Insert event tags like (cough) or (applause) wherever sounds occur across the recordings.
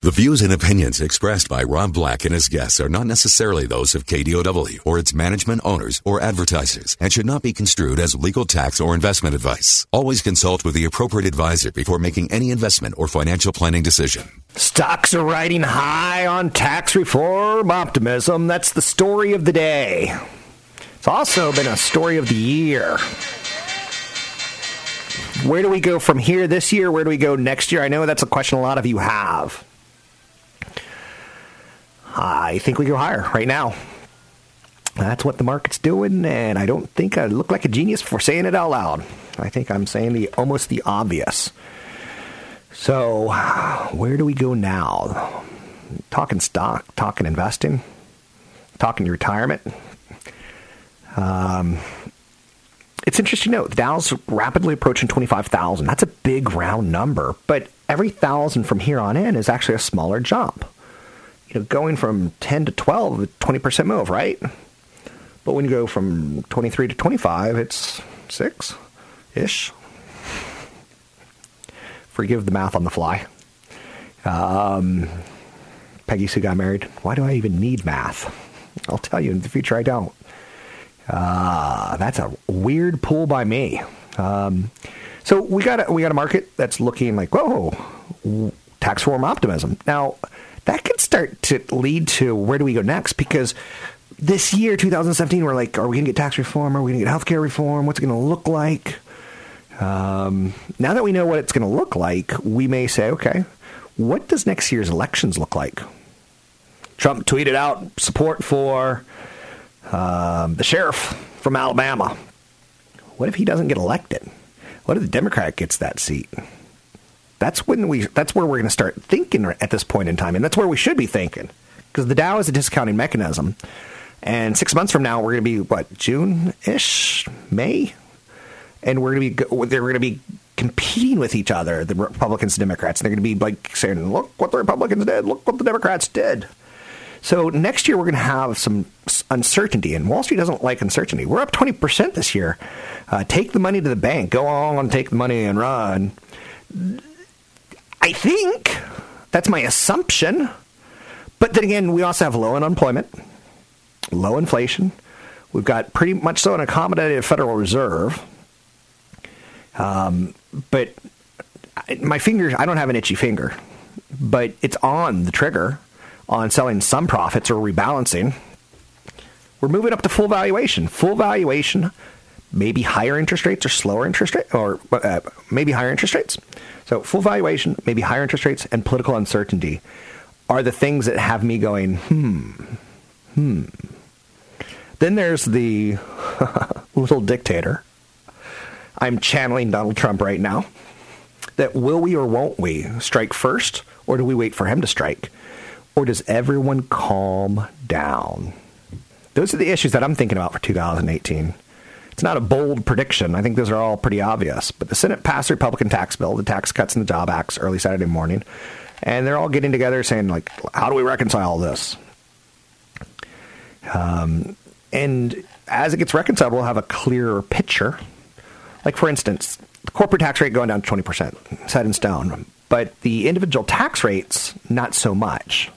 The views and opinions expressed by Rob Black and his guests are not necessarily those of KDOW or its management owners or advertisers and should not be construed as legal tax or investment advice. Always consult with the appropriate advisor before making any investment or financial planning decision. Stocks are riding high on tax reform optimism. That's the story of the day. It's also been a story of the year. Where do we go from here this year? Where do we go next year? I know that's a question a lot of you have. I think we go higher right now. That's what the market's doing, and I don't think I look like a genius for saying it out loud. I think I'm saying the almost the obvious. So, where do we go now? Talking stock, talking investing, talking retirement. Um, it's interesting to note the Dow's rapidly approaching 25,000. That's a big round number, but every thousand from here on in is actually a smaller jump you know, going from 10 to 12, a 20% move, right? But when you go from 23 to 25, it's 6 ish. Forgive the math on the fly. Um, Peggy Sue got married. Why do I even need math? I'll tell you in the future I don't. Uh, that's a weird pull by me. Um, so we got a, we got a market that's looking like whoa, tax reform optimism. Now that could start to lead to where do we go next? Because this year, 2017, we're like, are we going to get tax reform? Are we going to get healthcare reform? What's it going to look like? Um, now that we know what it's going to look like, we may say, okay, what does next year's elections look like? Trump tweeted out support for um, the sheriff from Alabama. What if he doesn't get elected? What if the Democrat gets that seat? That's when we. That's where we're going to start thinking at this point in time, and that's where we should be thinking, because the Dow is a discounting mechanism, and six months from now we're going to be what June ish, May, and we're going to be they're going to be competing with each other, the Republicans and Democrats. And they're going to be like saying, "Look what the Republicans did. Look what the Democrats did." So next year we're going to have some uncertainty, and Wall Street doesn't like uncertainty. We're up twenty percent this year. Uh, take the money to the bank. Go on take the money and run. I think that's my assumption. But then again, we also have low unemployment, low inflation. We've got pretty much so an accommodative Federal Reserve. Um, but my fingers, I don't have an itchy finger, but it's on the trigger on selling some profits or rebalancing. We're moving up to full valuation. Full valuation, maybe higher interest rates or slower interest rate, or uh, maybe higher interest rates. So full valuation, maybe higher interest rates, and political uncertainty are the things that have me going, hmm, hmm. Then there's the (laughs) little dictator. I'm channeling Donald Trump right now. That will we or won't we strike first, or do we wait for him to strike? Or does everyone calm down? Those are the issues that I'm thinking about for 2018. It's not a bold prediction. I think those are all pretty obvious. But the Senate passed the Republican tax bill, the Tax Cuts and the Job Acts, early Saturday morning, and they're all getting together saying, like, how do we reconcile this? Um, and as it gets reconciled, we'll have a clearer picture. Like, for instance, the corporate tax rate going down to 20%, set in stone. But the individual tax rates, not so much.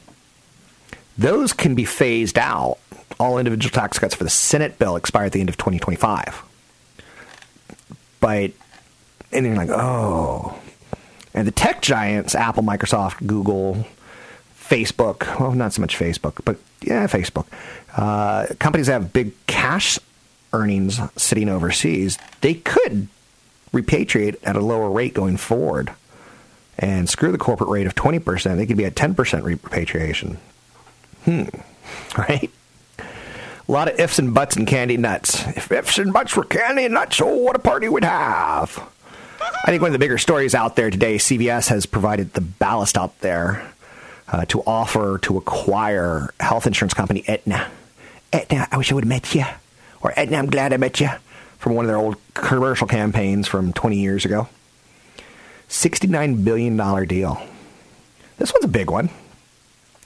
Those can be phased out all individual tax cuts for the Senate bill expire at the end of 2025. But, and you're like, oh. And the tech giants, Apple, Microsoft, Google, Facebook, well, not so much Facebook, but yeah, Facebook, uh, companies that have big cash earnings sitting overseas, they could repatriate at a lower rate going forward. And screw the corporate rate of 20%, they could be at 10% repatriation. Hmm. (laughs) Right? A lot of ifs and buts and candy nuts. If ifs and buts were candy nuts, oh, what a party we'd have. I think one of the bigger stories out there today, CVS has provided the ballast out there uh, to offer to acquire health insurance company Aetna. Aetna, I wish I would have met you. Or Aetna, I'm glad I met you. From one of their old commercial campaigns from 20 years ago. $69 billion deal. This one's a big one.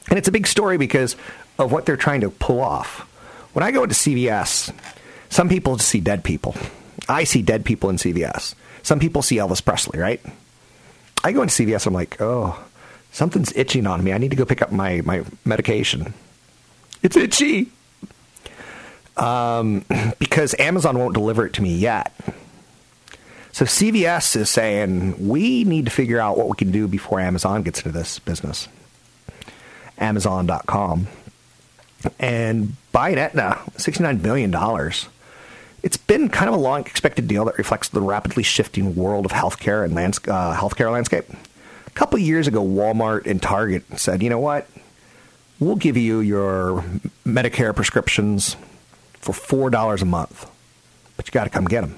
And it's a big story because of what they're trying to pull off. When I go into CVS, some people see dead people. I see dead people in CVS. Some people see Elvis Presley, right? I go into CVS, I'm like, oh, something's itching on me. I need to go pick up my, my medication. It's itchy. Um, (clears throat) because Amazon won't deliver it to me yet. So CVS is saying we need to figure out what we can do before Amazon gets into this business. Amazon.com. And buying Aetna, $69 billion. It's been kind of a long expected deal that reflects the rapidly shifting world of healthcare and lands- uh, healthcare landscape. A couple years ago, Walmart and Target said, you know what? We'll give you your Medicare prescriptions for $4 a month, but you got to come get them.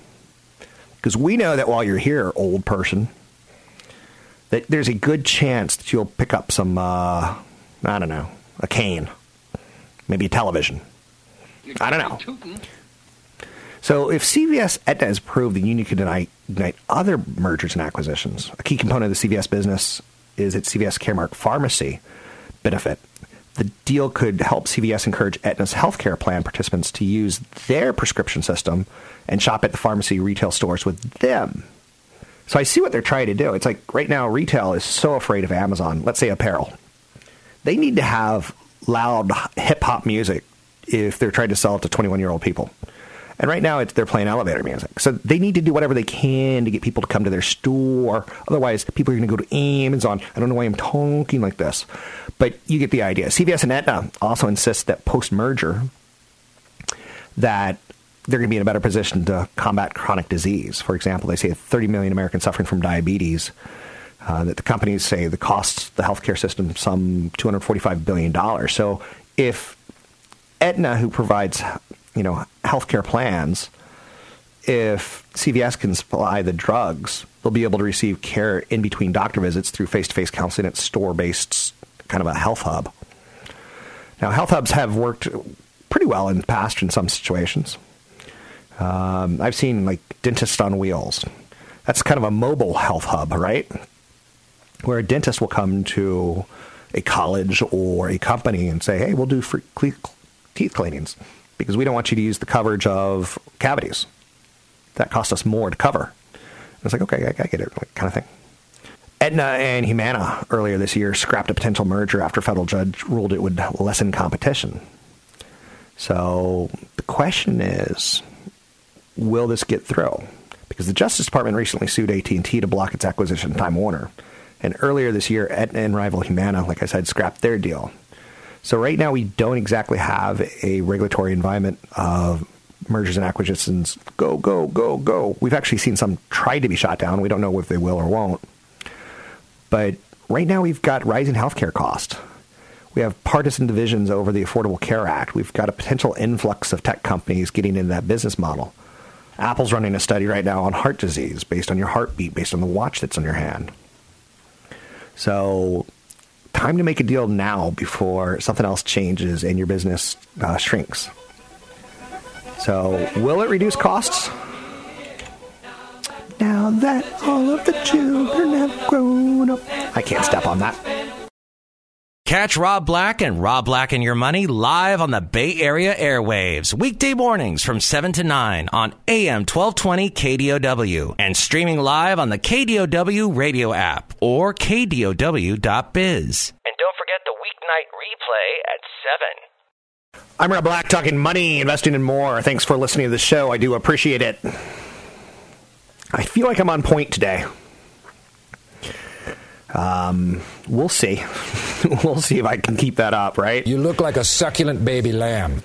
Because we know that while you're here, old person, that there's a good chance that you'll pick up some, uh, I don't know, a cane, maybe television. I don't know. So if CVS Aetna has proved that you can ignite other mergers and acquisitions, a key component of the CVS business is its CVS Caremark pharmacy benefit. The deal could help CVS encourage Aetna's healthcare plan participants to use their prescription system and shop at the pharmacy retail stores with them. So I see what they're trying to do. It's like right now, retail is so afraid of Amazon. Let's say apparel. They need to have loud hip hop music if they're trying to sell it to 21 year old people. And right now, they're playing elevator music. So they need to do whatever they can to get people to come to their store. Otherwise, people are going to go to Amazon. I don't know why I'm talking like this, but you get the idea. CVS and Aetna also insist that post merger, that they're going to be in a better position to combat chronic disease. For example, they say 30 million Americans suffering from diabetes. Uh, that the companies say the costs the healthcare system some 245 billion dollars. So if Aetna, who provides you know healthcare plans, if CVS can supply the drugs, they'll be able to receive care in between doctor visits through face-to-face counseling at store-based kind of a health hub. Now, health hubs have worked pretty well in the past in some situations. Um, I've seen like dentists on wheels. That's kind of a mobile health hub, right? Where a dentist will come to a college or a company and say, "Hey, we'll do free teeth cleanings because we don't want you to use the coverage of cavities. That costs us more to cover." And it's like, okay, I, I get it, like, kind of thing. Aetna and Humana earlier this year scrapped a potential merger after a federal judge ruled it would lessen competition. So the question is, will this get through? Because the Justice Department recently sued AT&T to block its acquisition of Time Warner. And earlier this year, Aetna and rival Humana, like I said, scrapped their deal. So right now, we don't exactly have a regulatory environment of mergers and acquisitions. Go, go, go, go. We've actually seen some try to be shot down. We don't know if they will or won't. But right now, we've got rising healthcare costs. We have partisan divisions over the Affordable Care Act. We've got a potential influx of tech companies getting into that business model. Apple's running a study right now on heart disease based on your heartbeat, based on the watch that's on your hand. So, time to make a deal now before something else changes and your business uh, shrinks. So, will it reduce costs? Now that all of the children have grown up. I can't step on that. Catch Rob Black and Rob Black and Your Money live on the Bay Area airwaves, weekday mornings from 7 to 9 on AM 1220 KDOW and streaming live on the KDOW radio app or KDOW.biz. And don't forget the weeknight replay at 7. I'm Rob Black talking money, investing, and more. Thanks for listening to the show. I do appreciate it. I feel like I'm on point today. Um, we'll see. (laughs) we'll see if I can keep that up, right? You look like a succulent baby lamb.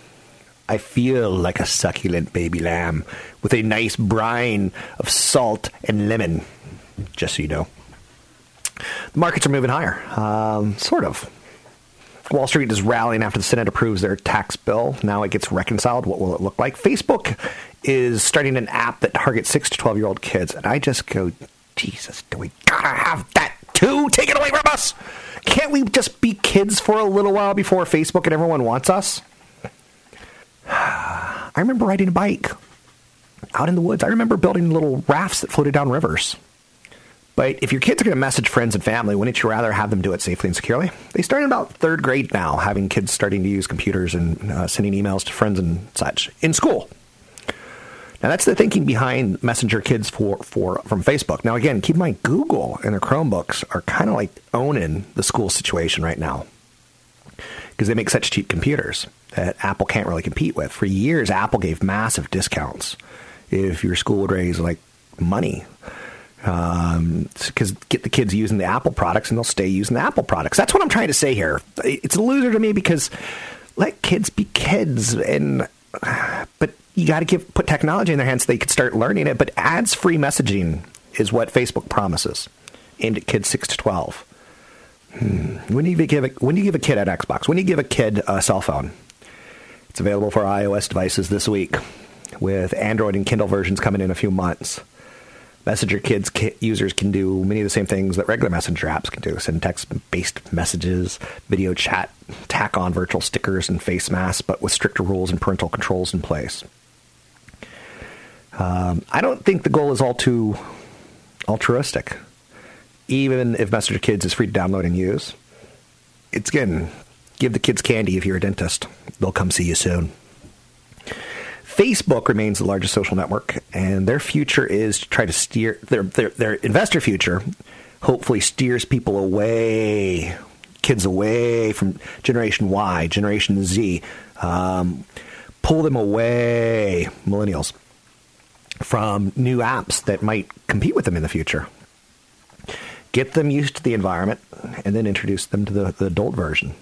I feel like a succulent baby lamb with a nice brine of salt and lemon, just so you know. The markets are moving higher, um, sort of. Wall Street is rallying after the Senate approves their tax bill. Now it gets reconciled. What will it look like? Facebook is starting an app that targets 6 to 12 year old kids. And I just go, Jesus, do we gotta have that too? Take it away from us! Can't we just be kids for a little while before Facebook and everyone wants us? (sighs) I remember riding a bike out in the woods. I remember building little rafts that floated down rivers. But if your kids are going to message friends and family, wouldn't you rather have them do it safely and securely? They start in about third grade now, having kids starting to use computers and uh, sending emails to friends and such in school. Now that's the thinking behind Messenger Kids for, for from Facebook. Now again, keep in mind Google and their Chromebooks are kind of like owning the school situation right now because they make such cheap computers that Apple can't really compete with. For years, Apple gave massive discounts if your school would raise like money because um, get the kids using the Apple products and they'll stay using the Apple products. That's what I'm trying to say here. It's a loser to me because let kids be kids, and but you got to give put technology in their hands so they could start learning it. But ads free messaging is what Facebook promises, aimed at kids six to twelve. Hmm. When do you give a, when do you give a kid an Xbox? When do you give a kid a cell phone? It's available for iOS devices this week, with Android and Kindle versions coming in a few months. Messenger Kids users can do many of the same things that regular Messenger apps can do send text based messages, video chat, tack on virtual stickers and face masks, but with stricter rules and parental controls in place. Um, I don't think the goal is all too altruistic. Even if Messenger Kids is free to download and use, it's again, give the kids candy if you're a dentist. They'll come see you soon. Facebook remains the largest social network, and their future is to try to steer their their, their investor future. Hopefully, steers people away, kids away from Generation Y, Generation Z, um, pull them away, millennials, from new apps that might compete with them in the future. Get them used to the environment, and then introduce them to the, the adult version.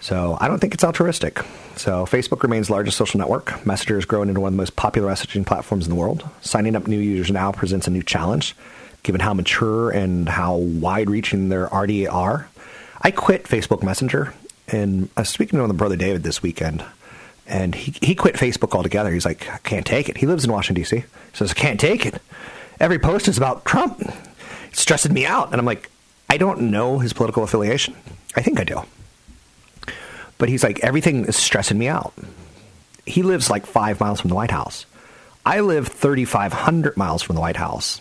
So I don't think it's altruistic. So Facebook remains the largest social network. Messenger is growing into one of the most popular messaging platforms in the world. Signing up new users now presents a new challenge, given how mature and how wide-reaching their RDA are. I quit Facebook Messenger, and I was speaking to my brother David this weekend, and he, he quit Facebook altogether. He's like, I can't take it. He lives in Washington, D.C. He says, I can't take it. Every post is about Trump. It's stressing me out. And I'm like, I don't know his political affiliation. I think I do. But he's like, everything is stressing me out. He lives like five miles from the White House. I live 3,500 miles from the White House.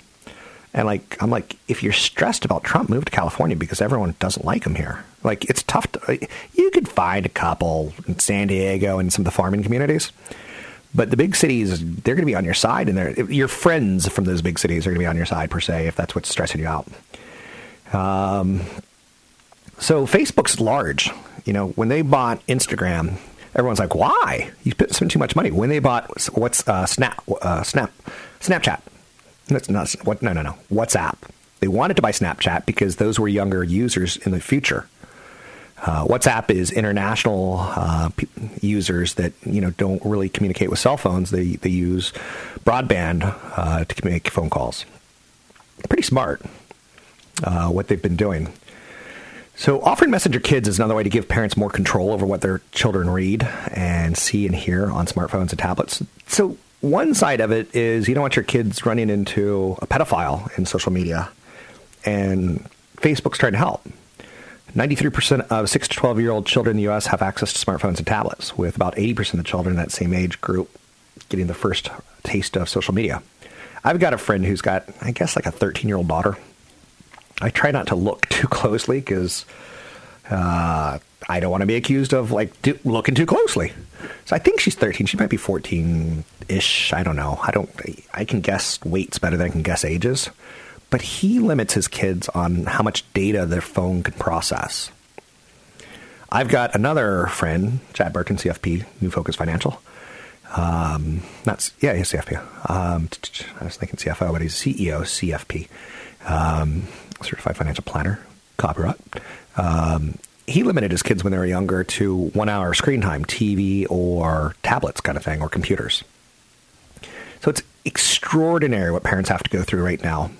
And like, I'm like, if you're stressed about Trump, move to California because everyone doesn't like him here. Like, it's tough. To, you could find a couple in San Diego and some of the farming communities. But the big cities, they're going to be on your side, and your friends from those big cities are going to be on your side per se, if that's what's stressing you out. Um, so Facebook's large. You know, when they bought Instagram, everyone's like, "Why? You spent too much money." When they bought what's uh, Snap, uh, Snap, Snapchat. That's not what. No, no, no. WhatsApp. They wanted to buy Snapchat because those were younger users in the future. Uh, WhatsApp is international uh, p- users that you know don't really communicate with cell phones. They they use broadband uh, to make phone calls. Pretty smart. Uh, what they've been doing. So, offering Messenger Kids is another way to give parents more control over what their children read and see and hear on smartphones and tablets. So, one side of it is you don't want your kids running into a pedophile in social media, and Facebook's trying to help. 93% of 6 to 12 year old children in the U.S. have access to smartphones and tablets, with about 80% of children in that same age group getting the first taste of social media. I've got a friend who's got, I guess, like a 13 year old daughter I try not to look (laughs) too closely because uh, I don't want to be accused of like do, looking too closely. So I think she's 13. She might be 14 ish. I don't know. I don't. I can guess weights better than I can guess ages. But he limits his kids on how much data their phone can process. I've got another friend, Chad Burton, CFP, New Focus Financial. Um, not yeah, he's CFP. Um, I was thinking CFO, but he's CEO, CFP. Um, certified financial planner, copyright. Um, he limited his kids when they were younger to one hour screen time, TV or tablets kind of thing, or computers. So it's extraordinary what parents have to go through right now.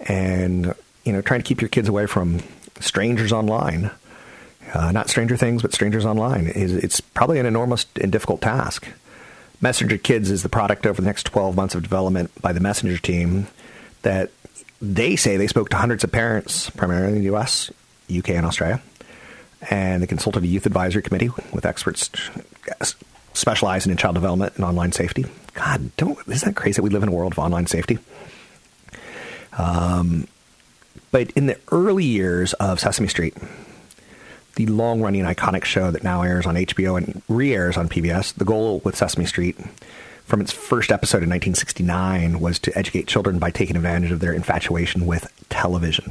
And, you know, trying to keep your kids away from strangers online, uh, not Stranger Things, but strangers online, is it's probably an enormous and difficult task. Messenger Kids is the product over the next 12 months of development by the Messenger team that they say they spoke to hundreds of parents, primarily in the U.S., UK and Australia. And they consulted a youth advisory committee with experts specializing in child development and online safety. God, don't isn't that crazy that we live in a world of online safety? Um, but in the early years of Sesame Street, the long running iconic show that now airs on HBO and re airs on PBS, the goal with Sesame Street from its first episode in 1969 was to educate children by taking advantage of their infatuation with television.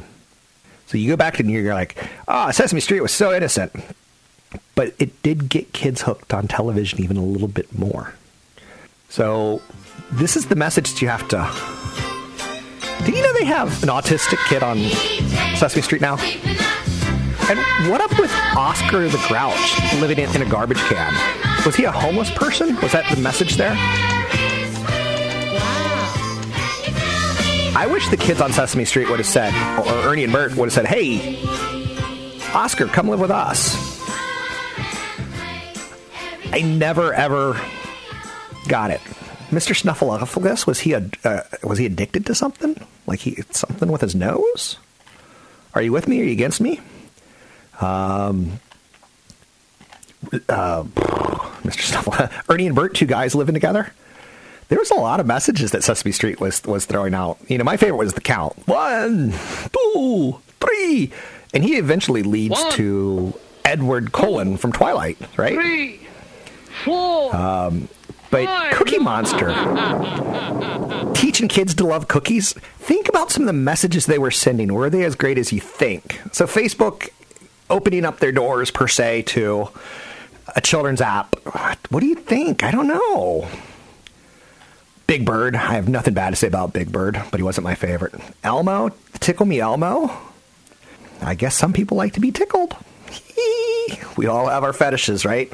So you go back to you're like, ah, oh, Sesame Street was so innocent. But it did get kids hooked on television even a little bit more. So this is the message that you have to. Do you know they have an autistic kid on Sesame Street now? And what up with Oscar the Grouch living in, in a garbage can? Was he a homeless person? Was that the message there? I wish the kids on Sesame Street would have said, or Ernie and Bert would have said, hey, Oscar, come live with us. I never ever got it. Mr. Snuffleupagus was he a uh, was he addicted to something? Like he something with his nose? Are you with me? Are you against me? Um, uh, Mr. Snuffle, (laughs) Ernie and Bert, two guys living together. There was a lot of messages that Sesame Street was was throwing out. You know, my favorite was the count: one, two, three, and he eventually leads one, to Edward Cullen from Twilight, right? Three, four. Um, but five. Cookie Monster, (laughs) teaching kids to love cookies. Think about some of the messages they were sending. Were they as great as you think? So Facebook opening up their doors per se to a children's app. What do you think? I don't know. Big Bird. I have nothing bad to say about Big Bird, but he wasn't my favorite. Elmo, Tickle Me Elmo. I guess some people like to be tickled. (laughs) we all have our fetishes, right?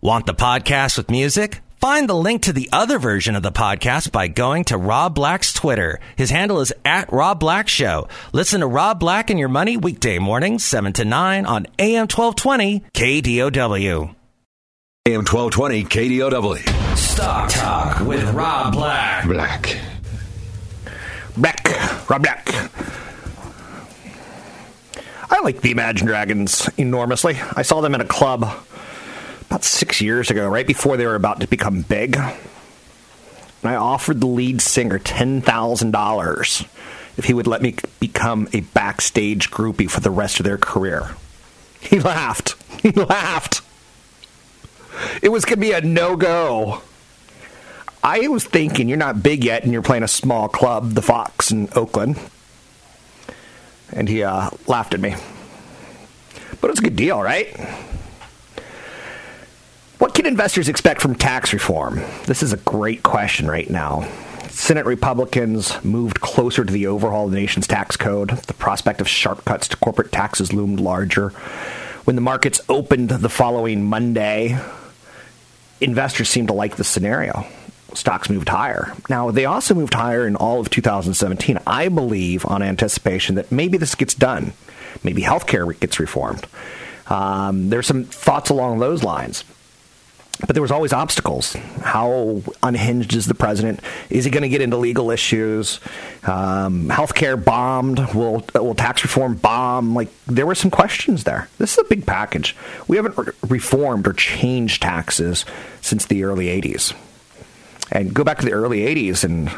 Want the podcast with music? Find the link to the other version of the podcast by going to Rob Black's Twitter. His handle is at Rob Black Show. Listen to Rob Black and Your Money weekday mornings, 7 to 9 on AM 1220 KDOW. AM 1220 KDOW. Stock Talk with Rob Black. Black. Black. Rob Black. I like the Imagine Dragons enormously. I saw them in a club about six years ago, right before they were about to become big. And I offered the lead singer $10,000 if he would let me become a backstage groupie for the rest of their career. He laughed. He laughed. It was going to be a no go. I was thinking you're not big yet and you're playing a small club, the Fox in Oakland. And he uh, laughed at me. But it was a good deal, right? What can investors expect from tax reform? This is a great question right now. Senate Republicans moved closer to the overhaul of the nation's tax code. The prospect of sharp cuts to corporate taxes loomed larger. When the markets opened the following Monday, investors seemed to like the scenario. Stocks moved higher. Now, they also moved higher in all of 2017. I believe, on anticipation, that maybe this gets done. Maybe healthcare gets reformed. Um, there's some thoughts along those lines but there was always obstacles. How unhinged is the president? Is he going to get into legal issues? Um, healthcare bombed. Will will tax reform bomb? Like there were some questions there. This is a big package. We haven't re- reformed or changed taxes since the early '80s. And go back to the early '80s and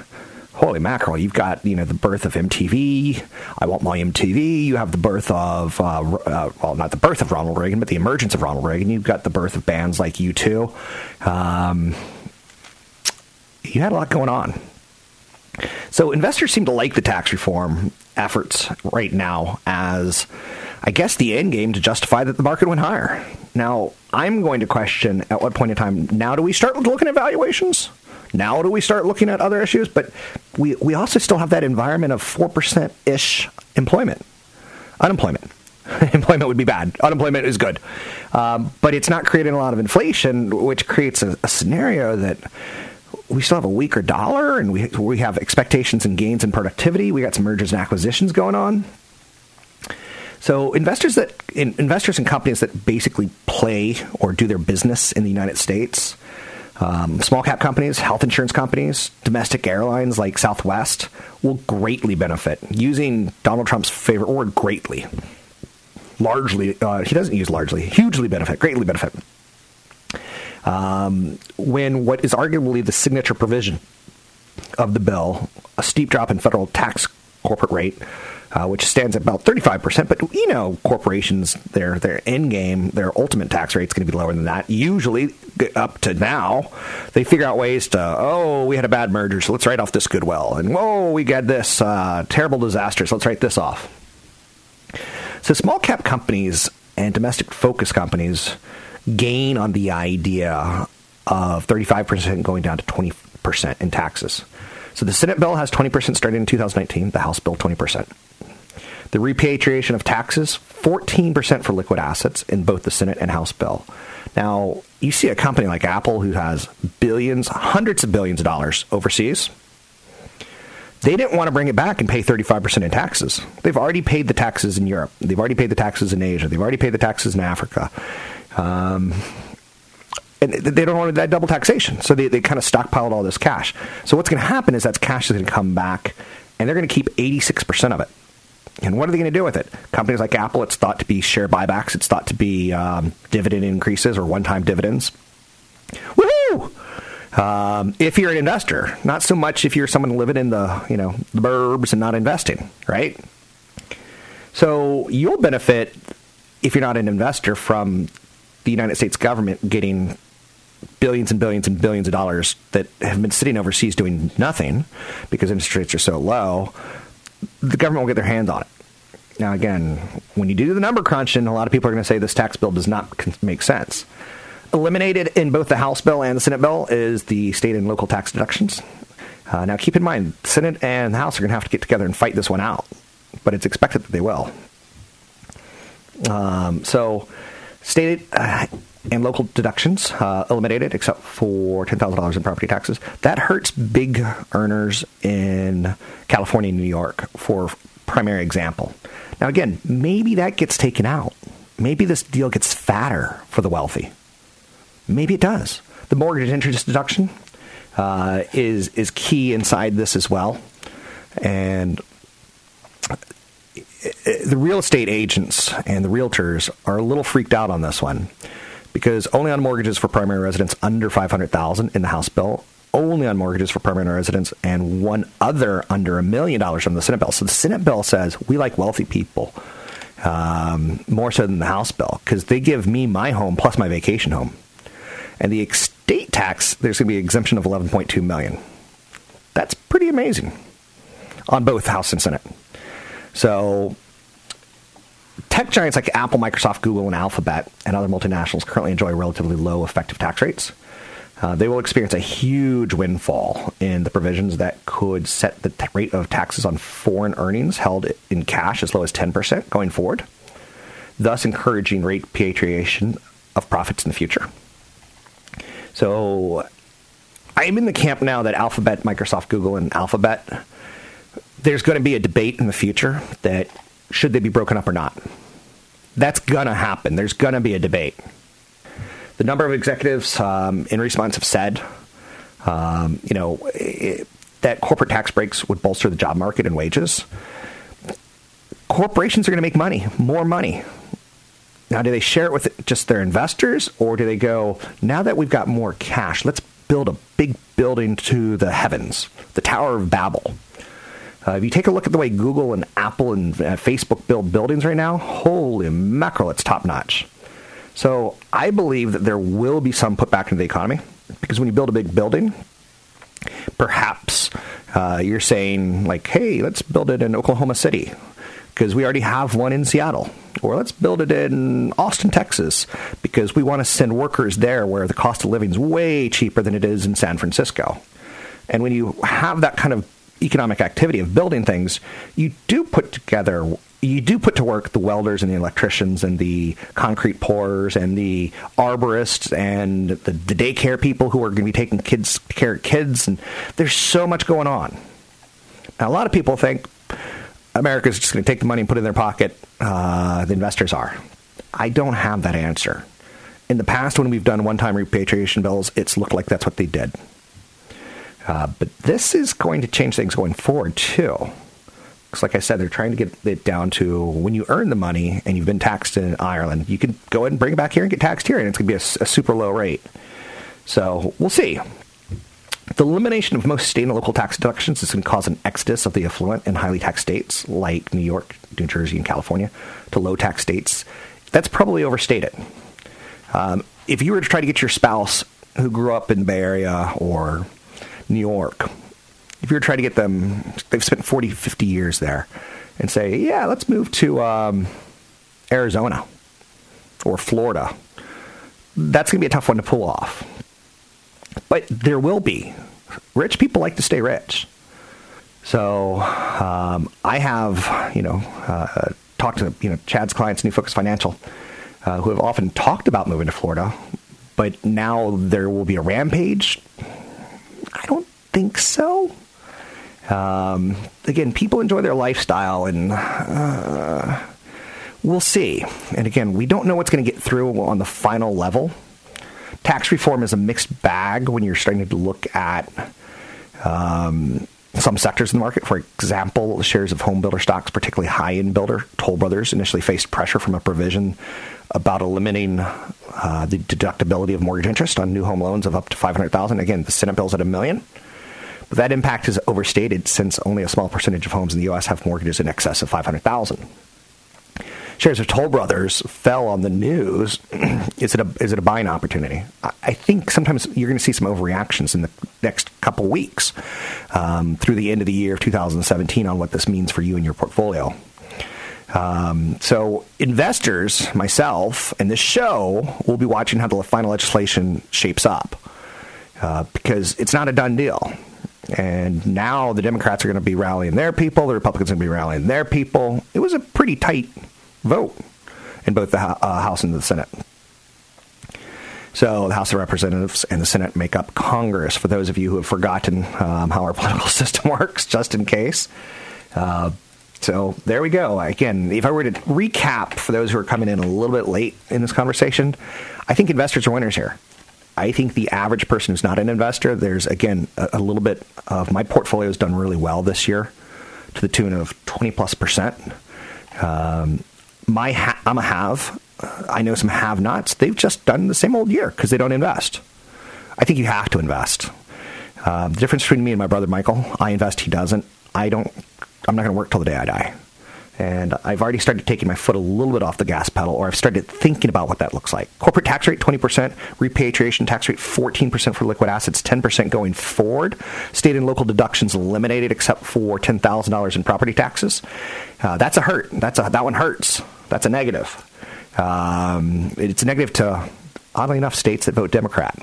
holy mackerel, you've got you know the birth of MTV. I want my MTV. You have the birth of uh, uh, well, not the birth of Ronald Reagan, but the emergence of Ronald Reagan. You've got the birth of bands like U2. Um, you had a lot going on. So investors seem to like the tax reform efforts right now as, I guess, the end game to justify that the market went higher. Now, I'm going to question at what point in time now do we start looking at valuations? Now do we start looking at other issues? But we, we also still have that environment of 4% ish employment, unemployment. (laughs) employment would be bad. Unemployment is good. Um, but it's not creating a lot of inflation, which creates a, a, scenario that we still have a weaker dollar and we, we have expectations and gains in productivity. We got some mergers and acquisitions going on. So investors that in, investors in companies that basically play or do their business in the United States um, small cap companies, health insurance companies, domestic airlines like Southwest will greatly benefit. Using Donald Trump's favorite word, greatly. largely, uh, he doesn't use largely, hugely benefit, greatly benefit. Um, when what is arguably the signature provision of the bill, a steep drop in federal tax corporate rate, uh, which stands at about 35%. But you know, corporations, their their end game, their ultimate tax rate is going to be lower than that. Usually, up to now, they figure out ways to, oh, we had a bad merger, so let's write off this goodwill. And whoa, we got this uh, terrible disaster, so let's write this off. So small cap companies and domestic focus companies gain on the idea of 35% going down to 20% in taxes. So the Senate bill has 20% starting in 2019, the House bill 20%. The repatriation of taxes, 14% for liquid assets in both the Senate and House bill. Now, you see a company like Apple who has billions, hundreds of billions of dollars overseas. They didn't want to bring it back and pay 35% in taxes. They've already paid the taxes in Europe. They've already paid the taxes in Asia. They've already paid the taxes in Africa. Um, and they don't want that double taxation. So they, they kind of stockpiled all this cash. So what's going to happen is that cash is going to come back, and they're going to keep 86% of it. And what are they going to do with it? Companies like Apple, it's thought to be share buybacks. It's thought to be um, dividend increases or one-time dividends. Woohoo! Um, if you're an investor, not so much if you're someone living in the you know the burbs and not investing, right? So you'll benefit if you're not an investor from the United States government getting billions and billions and billions of dollars that have been sitting overseas doing nothing because interest rates are so low, the government will get their hands on it. Now, again, when you do the number crunching, a lot of people are going to say this tax bill does not make sense. Eliminated in both the House bill and the Senate bill is the state and local tax deductions. Uh, now, keep in mind, Senate and the House are going to have to get together and fight this one out, but it's expected that they will. Um, so, state uh, and local deductions uh, eliminated except for $10,000 in property taxes. That hurts big earners in California and New York for primary example. Now again, maybe that gets taken out. Maybe this deal gets fatter for the wealthy. Maybe it does. The mortgage interest deduction uh, is is key inside this as well, and the real estate agents and the realtors are a little freaked out on this one because only on mortgages for primary residents under 500,000 in the House bill, only on mortgages for primary residents, and one other under a million dollars from the Senate bill. So the Senate bill says we like wealthy people um, more so than the House bill because they give me my home plus my vacation home, and the estate tax there's going to be an exemption of 11.2 million. That's pretty amazing on both House and Senate. So Tech giants like Apple, Microsoft, Google, and Alphabet and other multinationals currently enjoy relatively low effective tax rates. Uh, they will experience a huge windfall in the provisions that could set the t- rate of taxes on foreign earnings held in cash as low as 10% going forward, thus encouraging rate repatriation of profits in the future. So I'm in the camp now that Alphabet, Microsoft, Google, and Alphabet, there's going to be a debate in the future that should they be broken up or not. That's going to happen. There's going to be a debate. The number of executives um, in response have said, um, you know, it, that corporate tax breaks would bolster the job market and wages. Corporations are going to make money, more money. Now, do they share it with just their investors, or do they go, now that we've got more cash, let's build a big building to the heavens, the Tower of Babel? Uh, if you take a look at the way Google and Apple and uh, Facebook build buildings right now, holy mackerel, it's top notch. So I believe that there will be some put back into the economy because when you build a big building, perhaps uh, you're saying like, "Hey, let's build it in Oklahoma City." Because we already have one in Seattle. Or let's build it in Austin, Texas, because we want to send workers there where the cost of living is way cheaper than it is in San Francisco. And when you have that kind of economic activity of building things, you do put together you do put to work the welders and the electricians and the concrete pourers and the arborists and the, the daycare people who are going to be taking kids care of kids and there's so much going on. Now, a lot of people think America's just going to take the money and put it in their pocket. Uh, the investors are. I don't have that answer. In the past, when we've done one-time repatriation bills, it's looked like that's what they did. Uh, but this is going to change things going forward, too. Because, like I said, they're trying to get it down to when you earn the money and you've been taxed in Ireland, you can go ahead and bring it back here and get taxed here, and it's going to be a, a super low rate. So we'll see. The elimination of most state and local tax deductions is going to cause an exodus of the affluent and highly taxed states like New York, New Jersey, and California to low tax states. That's probably overstated. Um, if you were to try to get your spouse who grew up in the Bay Area or New York, if you were trying to get them, they've spent 40, 50 years there, and say, yeah, let's move to um, Arizona or Florida, that's going to be a tough one to pull off. But there will be. Rich people like to stay rich. So um, I have, you know, uh, talked to you know Chad's clients, New Focus Financial, uh, who have often talked about moving to Florida, but now there will be a rampage. I don't think so. Um, again, people enjoy their lifestyle, and uh, we'll see. And again, we don't know what's going to get through on the final level tax reform is a mixed bag when you're starting to look at um, some sectors in the market. For example, shares of home builder stocks, particularly high end builder, Toll Brothers, initially faced pressure from a provision about eliminating uh, the deductibility of mortgage interest on new home loans of up to 500000 Again, the Senate bill's at a million. But that impact is overstated since only a small percentage of homes in the U.S. have mortgages in excess of 500000 shares of Toll Brothers fell on the news, (clears throat) is it a is it a buying opportunity? I think sometimes you're going to see some overreactions in the next couple weeks um, through the end of the year of 2017 on what this means for you and your portfolio. Um, so investors, myself, and this show will be watching how the final legislation shapes up uh, because it's not a done deal. And now the Democrats are going to be rallying their people, the Republicans are going to be rallying their people. It was a pretty tight vote in both the uh, House and the Senate. So the House of Representatives and the Senate make up Congress. For those of you who have forgotten um, how our (laughs) political system works, just in case. Uh, so there we go. Again, if I were to recap for those who are coming in a little bit late in this conversation, I think investors are winners here. I think the average person who's not an investor, there's again a, a little bit of my portfolio has done really well this year to the tune of 20 plus percent. Um, my ha- I'm a have. I know some have nots. They've just done the same old year because they don't invest. I think you have to invest. Uh, the difference between me and my brother Michael, I invest, he doesn't. I don't. I'm not going to work till the day I die. And I've already started taking my foot a little bit off the gas pedal, or I've started thinking about what that looks like. Corporate tax rate 20%, repatriation tax rate 14% for liquid assets, 10% going forward. State and local deductions eliminated except for $10,000 in property taxes. Uh, that's a hurt. That's a, that one hurts. That's a negative. Um, it's a negative to, oddly enough, states that vote Democrat.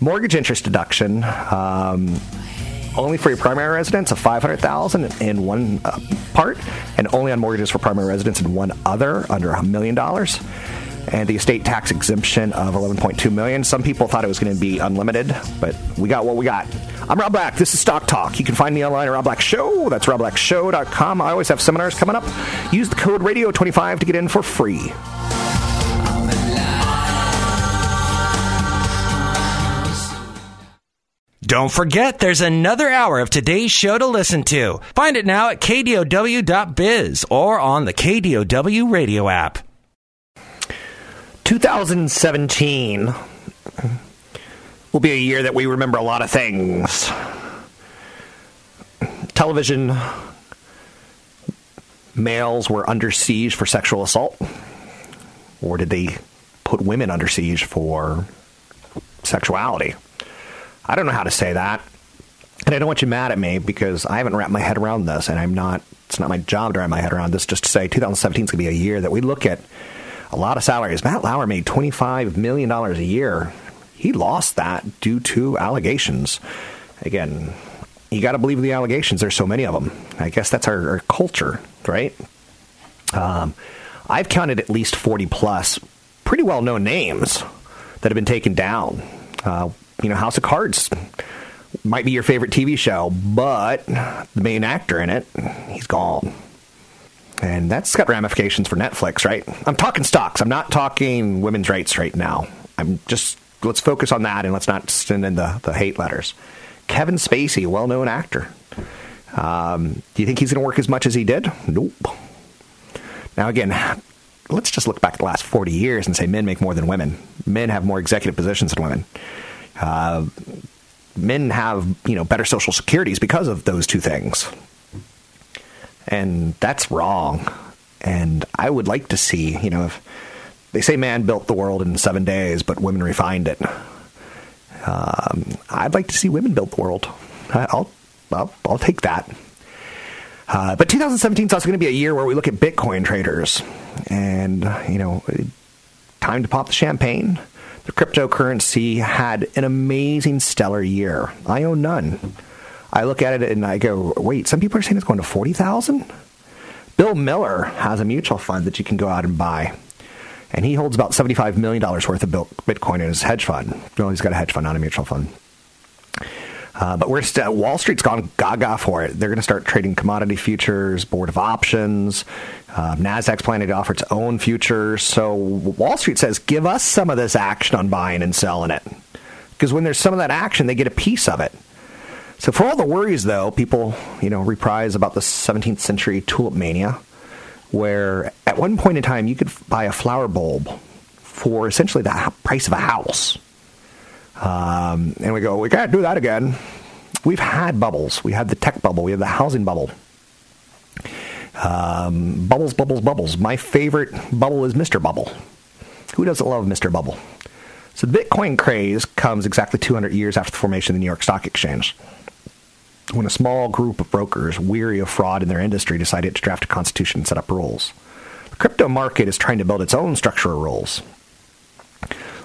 Mortgage interest deduction. Um, only for your primary residence of 500000 in one uh, part, and only on mortgages for primary residence in one other under a million dollars. And the estate tax exemption of 11.2 million. Some people thought it was going to be unlimited, but we got what we got. I'm Rob Black. This is Stock Talk. You can find me online at Rob Black Show. That's robblackshow.com. I always have seminars coming up. Use the code radio25 to get in for free. Don't forget, there's another hour of today's show to listen to. Find it now at kdow.biz or on the KDOW radio app. 2017 will be a year that we remember a lot of things. Television males were under siege for sexual assault, or did they put women under siege for sexuality? I don't know how to say that. And I don't want you mad at me because I haven't wrapped my head around this, and I'm not. It's not my job to wrap my head around this. Just to say, 2017 is going to be a year that we look at a lot of salaries. Matt Lauer made 25 million dollars a year. He lost that due to allegations. Again, you got to believe the allegations. There's so many of them. I guess that's our, our culture, right? Um, I've counted at least 40 plus pretty well known names that have been taken down. Uh, you know, House of Cards might be your favorite TV show, but the main actor in it, he's gone. And that's got ramifications for Netflix, right? I'm talking stocks. I'm not talking women's rights right now. I'm just, let's focus on that and let's not send in the, the hate letters. Kevin Spacey, well known actor. Um, do you think he's going to work as much as he did? Nope. Now, again, let's just look back at the last 40 years and say men make more than women. Men have more executive positions than women. Uh, men have, you know, better social securities because of those two things. And that's wrong. And I would like to see, you know, if they say man built the world in seven days, but women refined it. Um, I'd like to see women build the world. I'll, I'll, I'll take that. Uh, but 2017 is also going to be a year where we look at Bitcoin traders, and you know, time to pop the champagne. The cryptocurrency had an amazing, stellar year. I own none. I look at it and I go, wait, some people are saying it's going to 40,000? Bill Miller has a mutual fund that you can go out and buy. And he holds about $75 million worth of Bitcoin in his hedge fund. No, he's got a hedge fund, not a mutual fund. Uh, but we're st- Wall Street's gone gaga for it. They're going to start trading commodity futures, board of options. Uh, Nasdaq's planning to offer its own futures. So Wall Street says, give us some of this action on buying and selling it, because when there's some of that action, they get a piece of it. So for all the worries, though, people you know reprise about the 17th century tulip mania, where at one point in time you could buy a flower bulb for essentially the price of a house. Um, and we go, we can't do that again. We've had bubbles. We had the tech bubble. We had the housing bubble. Um, bubbles, bubbles, bubbles. My favorite bubble is Mr. Bubble. Who doesn't love Mr. Bubble? So the Bitcoin craze comes exactly 200 years after the formation of the New York Stock Exchange. When a small group of brokers, weary of fraud in their industry, decided to draft a constitution and set up rules. The crypto market is trying to build its own structural rules.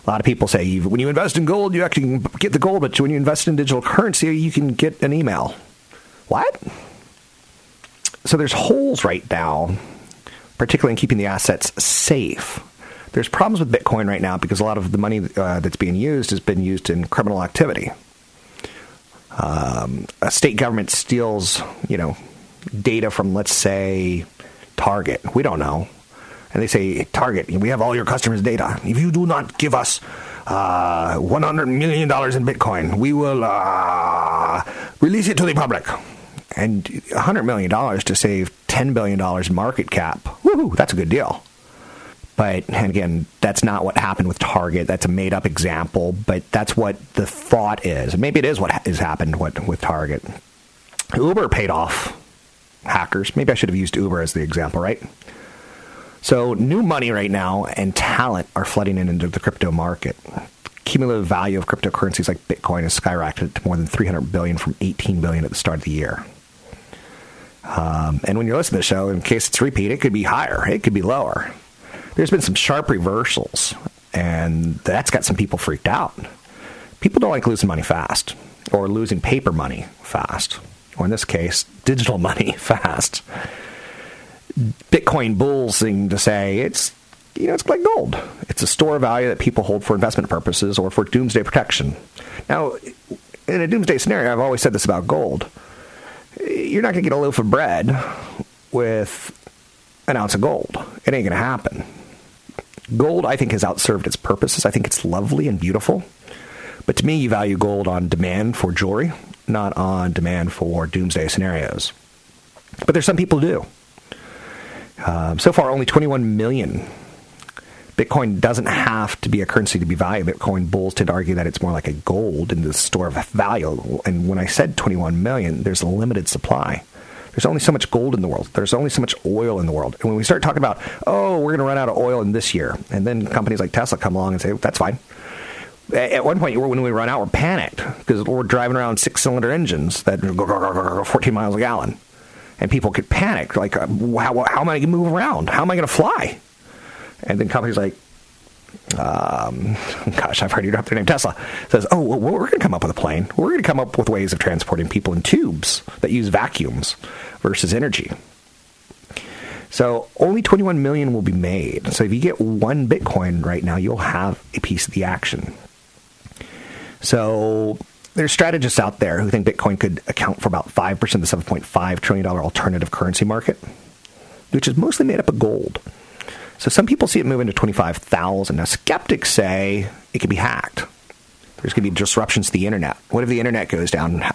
A lot of people say when you invest in gold, you actually get the gold, but when you invest in digital currency, you can get an email. What? So there's holes right now, particularly in keeping the assets safe. There's problems with Bitcoin right now because a lot of the money uh, that's being used has been used in criminal activity. Um, a state government steals, you know, data from, let's say, Target. We don't know and they say, Target, we have all your customers' data. If you do not give us uh, $100 million in Bitcoin, we will uh, release it to the public. And $100 million to save $10 billion market cap, woohoo, that's a good deal. But again, that's not what happened with Target. That's a made up example, but that's what the thought is. Maybe it is what has happened with Target. Uber paid off hackers. Maybe I should have used Uber as the example, right? So new money right now and talent are flooding in into the crypto market. Cumulative value of cryptocurrencies like Bitcoin has skyrocketed to more than 300 billion from 18 billion at the start of the year. Um, and when you're listening to the show, in case it's repeat, it could be higher, it could be lower. There's been some sharp reversals, and that's got some people freaked out. People don't like losing money fast, or losing paper money fast, or in this case, digital (laughs) money fast. Bitcoin bulls seem to say it's you know it's like gold. It's a store of value that people hold for investment purposes or for doomsday protection. Now, in a doomsday scenario, I've always said this about gold. You're not going to get a loaf of bread with an ounce of gold. It ain't going to happen. Gold, I think, has outserved its purposes. I think it's lovely and beautiful. But to me, you value gold on demand for jewelry, not on demand for doomsday scenarios. But there's some people who do. Um, so far, only 21 million. Bitcoin doesn't have to be a currency to be valuable. Bitcoin bulls tend to argue that it's more like a gold in the store of value. And when I said 21 million, there's a limited supply. There's only so much gold in the world. There's only so much oil in the world. And when we start talking about, oh, we're going to run out of oil in this year, and then companies like Tesla come along and say, that's fine. At one point, when we run out, we're panicked because we're driving around six cylinder engines that go 14 miles a gallon and people could panic, like, uh, how, how am I going to move around? How am I going to fly? And then companies like, um, (laughs) gosh, I've heard you drop their name, Tesla, says, oh, well, we're going to come up with a plane. We're going to come up with ways of transporting people in tubes that use vacuums versus energy. So only 21 million will be made. So if you get one Bitcoin right now, you'll have a piece of the action. So there's strategists out there who think Bitcoin could account for about 5% of the $7.5 trillion alternative currency market, which is mostly made up of gold. So some people see it moving to 25,000. Now, skeptics say it could be hacked. There's going to be disruptions to the internet. What if the internet goes down? How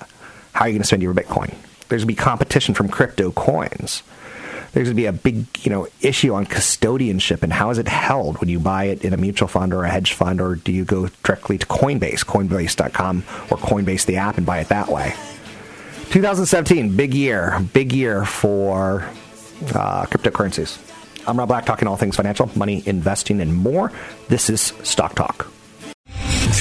are you going to spend your Bitcoin? There's going to be competition from crypto coins. There's going to be a big, you know, issue on custodianship and how is it held when you buy it in a mutual fund or a hedge fund, or do you go directly to Coinbase, Coinbase.com, or Coinbase the app and buy it that way? 2017, big year, big year for uh, cryptocurrencies. I'm Rob Black, talking all things financial, money, investing, and more. This is Stock Talk.